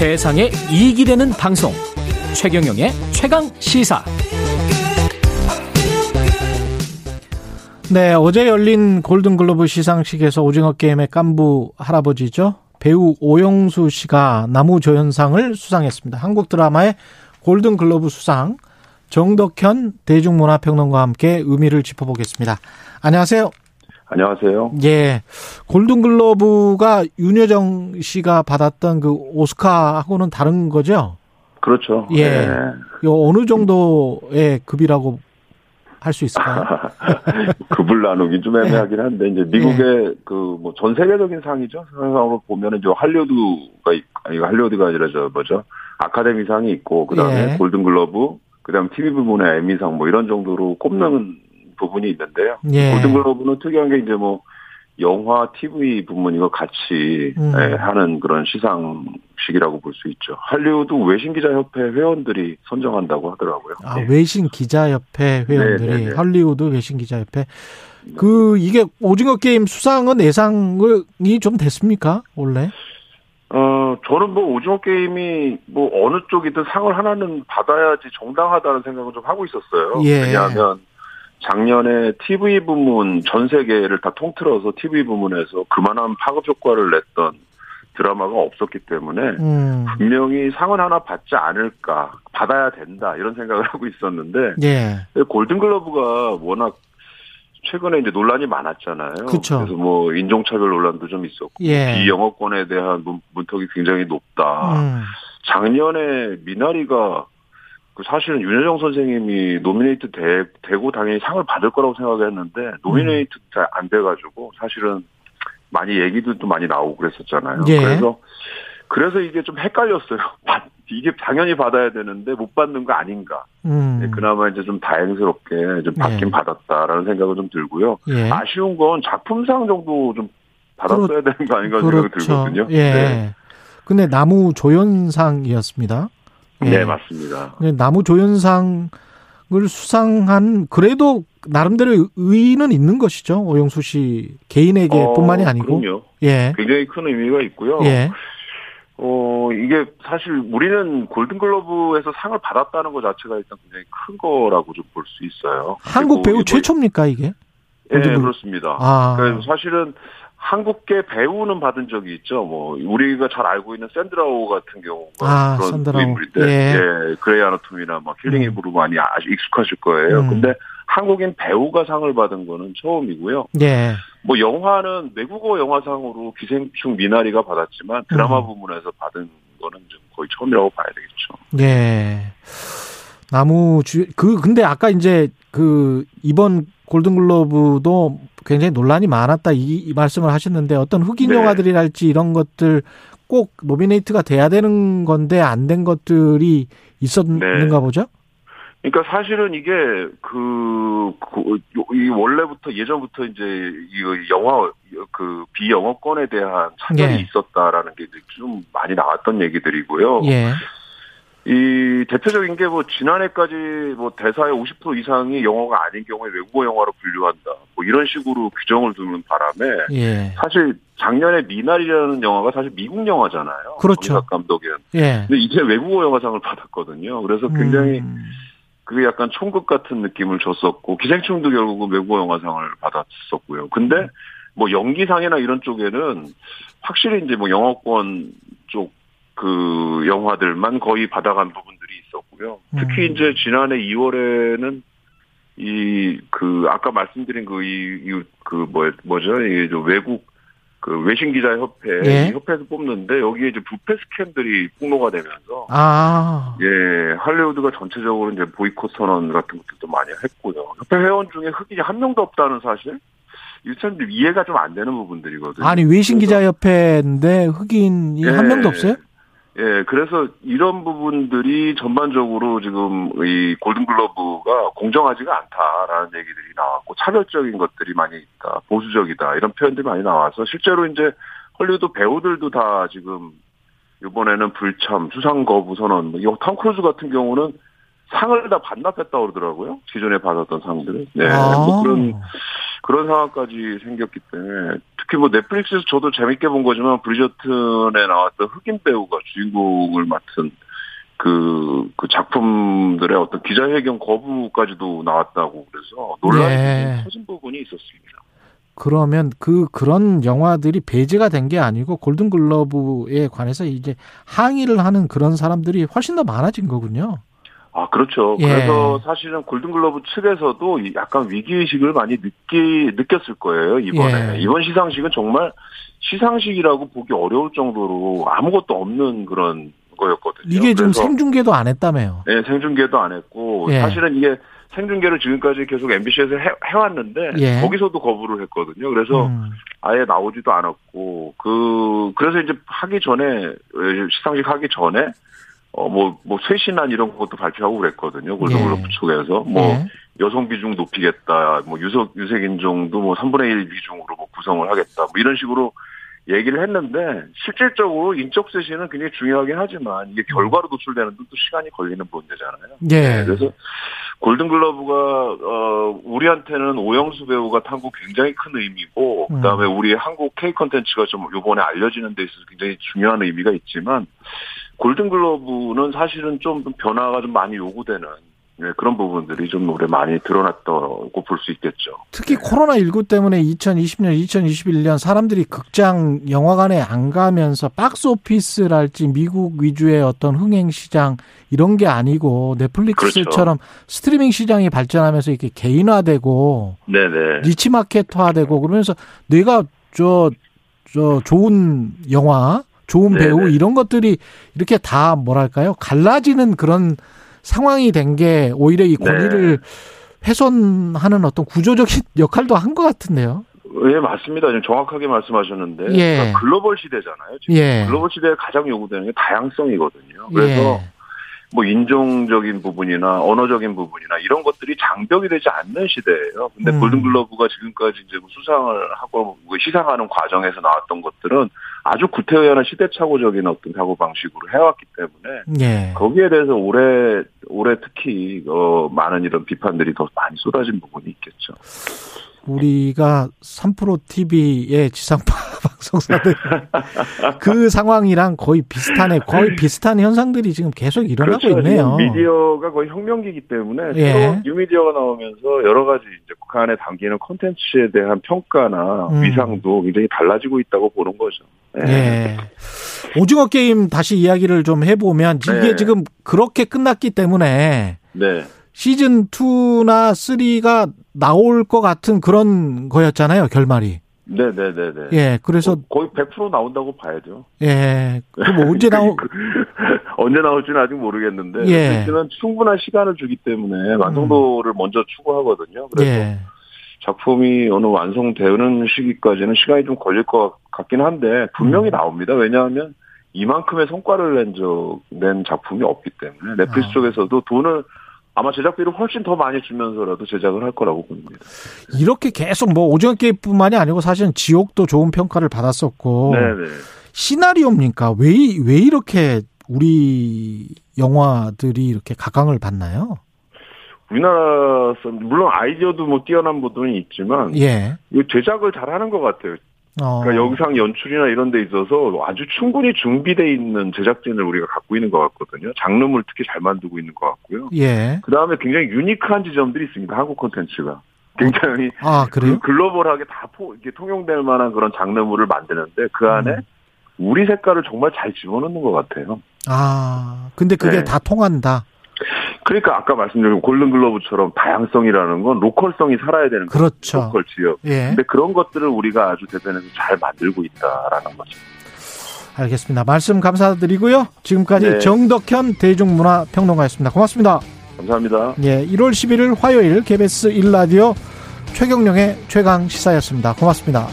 세상에 이익이 되는 방송. 최경영의 최강 시사. 네 어제 열린 골든글로브 시상식에서 오징어 게임의 깐부 할아버지죠 배우 오영수 씨가 나무조연상을 수상했습니다. 한국 드라마의 골든글로브 수상 정덕현 대중문화평론가와 함께 의미를 짚어보겠습니다. 안녕하세요 안녕하세요. 예. 골든글러브가 윤여정 씨가 받았던 그 오스카하고는 다른 거죠? 그렇죠. 예. 네. 요 어느 정도의 급이라고 할 수 있을까요? 급을 나누기 좀 애매하긴 한데 이제 미국의 예. 그뭐 전 세계적인 상이죠. 상으로 보면은 이제 할리우드가 아니 할리우드가 아니라 저 뭐죠? 아카데미상이 있고 그다음에 예. 골든글러브 그다음 TV 부문의 에미상 뭐 이런 정도로 꼽는 부분이 있는데요. 예. 골든글로브는 특이한 게 이제 뭐 영화, TV 부문이고 같이 음. 예, 하는 그런 시상식이라고 볼 수 있죠. 할리우드 외신 기자협회 회원들이 선정한다고 하더라고요. 아, 네. 외신 기자협회 회원들이 네네네. 네, 네. 할리우드 외신 기자협회 그 이게 오징어 게임 수상은 예상이 좀 됐습니까 원래? 어 저는 뭐 오징어 게임이 뭐 어느 쪽이든 상을 하나는 받아야지 정당하다는 생각을 좀 하고 있었어요. 예. 왜냐하면 작년에 TV 부문 전 세계를 다 통틀어서 TV 부문에서 그만한 파급 효과를 냈던 드라마가 없었기 때문에 음. 분명히 상은 하나 받지 않을까 받아야 된다 이런 생각을 하고 있었는데 예. 골든글러브가 워낙 최근에 이제 논란이 많았잖아요. 그쵸. 그래서 뭐 인종차별 논란도 좀 있었고 예. 비영어권에 대한 문 턱이 굉장히 높다. 음. 작년에 미나리가 그 사실은 윤여정 선생님이 nominate 되, 되고 당연히 상을 받을 거라고 생각했는데 nominate 음. 잘 안 돼가지고 사실은 많이 얘기들도 많이 나오고 그랬었잖아요. 예. 그래서 그래서 이게 좀 헷갈렸어요. 이게 당연히 받아야 되는데 못 받는 거 아닌가. 음. 네, 그나마 이제 좀 다행스럽게 좀 받긴 예. 받았다라는 생각은 좀 들고요. 예. 아쉬운 건 작품상 정도 좀 받았어야 그렇, 되는 거 아닌가 그렇죠. 생각이 들거든요. 예. 네. 근데 나무 조연상이었습니다. 예. 네, 맞습니다. 나무 조연상을 수상한 그래도 나름대로 의의는 있는 것이죠. 오영수 씨 개인에게뿐만이 어, 아니고. 그럼요. 예. 굉장히 큰 의미가 있고요. 예. 어, 이게 사실 우리는 골든글러브에서 상을 받았다는 것 자체가 일단 굉장히 큰 거라고 좀 볼 수 있어요. 한국 배우 최초입니까, 이게? 예, 그렇습니다. 아. 그래서 사실은 한국계 배우는 받은 적이 있죠. 뭐 우리가 잘 알고 있는 샌드라 오 같은 경우가 아, 그런 샌드라 오. 인물인데, 예. 예, Grey Anatomy나 막 Killing Eve로 음. 많이 아주 익숙하실 거예요. 음. 근데 한국인 배우가 상을 받은 거는 처음이고요. 예. 뭐 영화는 외국어 영화상으로 기생충 미나리가 받았지만 드라마 음. 부문에서 받은 거는 좀 거의 처음이라고 봐야 되겠죠. 예. 남우주, 그, 근데 아까 이제 그 이번 골든글로브도 굉장히 논란이 많았다 이, 이 말씀을 하셨는데 어떤 흑인 네. 영화들이랄지 이런 것들 꼭 노미네이트가 돼야 되는 건데 안 된 것들이 있었는가 네. 보죠? 그러니까 사실은 이게 그, 그, 이 원래부터 예전부터 이제 이 영화 그 비영어권에 대한 차별이 예. 있었다라는 게 좀 많이 나왔던 얘기들이고요. 예. 이 대표적인 게 뭐 지난해까지 뭐 대사의 50% 이상이 영어가 아닌 경우에 외국어 영화로 분류한다. 뭐 이런 식으로 규정을 두는 바람에 예. 사실 작년에 미나리라는 영화가 사실 미국 영화잖아요. 그렇죠. 감독의. 예. 근데 이제 외국어 영화상을 받았거든요. 그래서 굉장히 음. 그게 약간 총극 같은 느낌을 줬었고 기생충도 결국은 외국어 영화상을 받았었고요. 근데 뭐 연기상이나 이런 쪽에는 확실히 이제 뭐 영어권 쪽 그 영화들만 거의 받아간 부분들이 있었고요. 특히 음. 이제 지난해 2월에는 이 그 아까 말씀드린 그이그 그뭐 뭐죠 이 외국 그 외신 기자 협회 예. 협회에서 뽑는데 여기에 이제 부패 스캔들이 폭로가 되면서 아. 예 할리우드가 전체적으로 이제 보이콧 선언 같은 것들도 많이 했고요. 협회 회원 중에 흑인이 한 명도 없다는 사실 일단 이해가 좀 안 되는 부분들이거든요. 아니 외신 기자 협회인데 흑인이 예. 한 명도 없어요? 예, 그래서 이런 부분들이 전반적으로 지금 이 골든글로브가 공정하지가 않다라는 얘기들이 나왔고 차별적인 것들이 많이 있다, 보수적이다 이런 표현들이 많이 나와서 실제로 이제 헐리우드 배우들도 다 지금 이번에는 불참, 수상 거부 선언, 뭐 이 톰 크루즈 같은 경우는 상을 다 반납했다고 그러더라고요. 기존에 받았던 상들을. 네, 아. 뭐 그런 그런 상황까지 생겼기 때문에 특히 뭐 넷플릭스에서 저도 재밌게 본 거지만 브리저튼에 나왔던 흑인 배우가 주인공을 맡은 그, 그 작품들의 어떤 기자회견 거부까지도 나왔다고 그래서 논란이 네. 터진 부분이 있었습니다. 그러면 그 그런 영화들이 배제가 된 게 아니고 골든글러브에 관해서 이제 항의를 하는 그런 사람들이 훨씬 더 많아진 거군요. 아, 그렇죠. 예. 그래서 사실은 골든글러브 측에서도 약간 위기의식을 많이 느끼, 느꼈을 거예요, 이번에. 예. 이번 시상식은 정말 시상식이라고 보기 어려울 정도로 아무것도 없는 그런 거였거든요. 이게 좀 생중계도 안 했다며요? 네, 생중계도 안 했고, 예. 사실은 이게 생중계를 지금까지 계속 MBC에서 해, 해왔는데 예. 거기서도 거부를 했거든요. 그래서 음. 아예 나오지도 않았고 그 그래서 이제 하기 전에 시상식 하기 전에 어뭐뭐 뭐 쇄신안 이런 것도 발표하고 그랬거든요. 골든글로브 예. 쪽에서 뭐 예. 여성 비중 높이겠다. 뭐 유색 유색 인종도 뭐 3분의 1 비중으로 뭐 구성을 하겠다. 뭐 이런 식으로 얘기를 했는데 실질적으로 인적 쇄신은 굉장히 중요하긴 하지만 이게 결과로 노출되는 데도 시간이 걸리는 문제잖아요. 예. 네, 그래서 골든글러브가 어 우리한테는 오영수 배우가 탄 거 굉장히 큰 의미고 음. 그다음에 우리 한국 K 컨텐츠가 좀 요번에 알려지는 데 있어서 굉장히 중요한 의미가 있지만 골든글러브는 사실은 좀 변화가 좀 많이 요구되는 네, 그런 부분들이 좀 올해 많이 드러났다고 볼 수 있겠죠. 특히 네. 코로나19 때문에 2020년, 2021년 사람들이 극장, 영화관에 안 가면서 박스 오피스랄지 미국 위주의 어떤 흥행 시장 이런 게 아니고 넷플릭스처럼 그렇죠. 스트리밍 시장이 발전하면서 이렇게 개인화되고 네네. 니치 마켓화되고 그러면서 내가 저, 저 좋은 영화, 좋은 배우 네네. 이런 것들이 이렇게 다 뭐랄까요? 갈라지는 그런 상황이 된 게 오히려 이 권위를 네. 훼손하는 어떤 구조적인 역할도 한 것 같은데요. 예, 맞습니다. 지금 정확하게 말씀하셨는데 예. 그러니까 글로벌 시대잖아요. 지금 예. 글로벌 시대에 가장 요구되는 게 다양성이거든요. 그래서 예. 뭐 인종적인 부분이나 언어적인 부분이나 이런 것들이 장벽이 되지 않는 시대예요. 근데 음. 골든글러브가 지금까지 이제 뭐 수상을 하고 뭐 시상하는 과정에서 나왔던 것들은 아주 구태의연한 시대착오적인 어떤 사고 방식으로 해왔기 때문에 예. 거기에 대해서 올해 올해 특히 어 많은 이런 비판들이 더 많이 쏟아진 부분이 있겠죠. 우리가 3프로 TV의 지상파 방송사들 그 상황이랑 거의 비슷하네. 거의 비슷한 현상들이 지금 계속 일어나고 그렇죠. 있네요. 미디어가 거의 혁명기이기 때문에 예. 뉴미디어가 나오면서 여러 가지 이제 그 안에 담기는 콘텐츠에 대한 평가나 음. 위상도 굉장히 달라지고 있다고 보는 거죠. 예. 예. 오징어 게임 다시 이야기를 좀 해보면 이게 네. 지금 그렇게 끝났기 때문에 네. 시즌 2나 3가 나올 것 같은 그런 거였잖아요, 결말이. 네네네네. 예, 그래서. 거의 100% 나온다고 봐야죠. 예. 그럼 뭐 언제 나오, 그, 언제 나올지는 아직 모르겠는데. 예. 는 충분한 시간을 주기 때문에 완성도를 음. 먼저 추구하거든요. 그래서. 예. 작품이 어느 완성되는 시기까지는 시간이 좀 걸릴 것 같긴 한데, 분명히 음. 나옵니다. 왜냐하면 이만큼의 성과를 낸, 적, 낸 작품이 없기 때문에, 넷플릭스 아. 쪽에서도 돈을 아마 제작비를 훨씬 더 많이 주면서라도 제작을 할 거라고 봅니다. 이렇게 계속 뭐 오징어 게임뿐만이 아니고 사실은 지옥도 좋은 평가를 받았었고 네네. 시나리오입니까? 왜 왜 이렇게 우리 영화들이 이렇게 각광을 받나요? 우리나라에서 물론 아이디어도 뭐 뛰어난 부분이 있지만 예. 제작을 잘하는 것 같아요. 어. 그러니까 영상 연출이나 이런 데 있어서 아주 충분히 준비돼 있는 제작진을 우리가 갖고 있는 것 같거든요. 장르물 특히 잘 만들고 있는 것 같고요. 예. 그 다음에 굉장히 유니크한 지점들이 있습니다. 한국 콘텐츠가. 굉장히 아, 그래요? 그 글로벌하게 다 포, 이렇게 통용될 만한 그런 장르물을 만드는데 그 안에 음. 우리 색깔을 정말 잘 집어넣는 것 같아요. 아, 근데 그게 네. 다 통한다. 그러니까 아까 말씀드린 골든글로브처럼 다양성이라는 건 로컬성이 살아야 되는 그렇죠. 거죠. 로컬 지역. 예. 근데 그런 것들을 우리가 아주 대변해서 잘 만들고 있다라는 거죠. 알겠습니다. 말씀 감사드리고요. 지금까지 네. 정덕현 대중문화평론가였습니다. 고맙습니다. 감사합니다. 예, 1월 11일 화요일 KBS 1라디오 최경령의 최강 시사였습니다. 고맙습니다.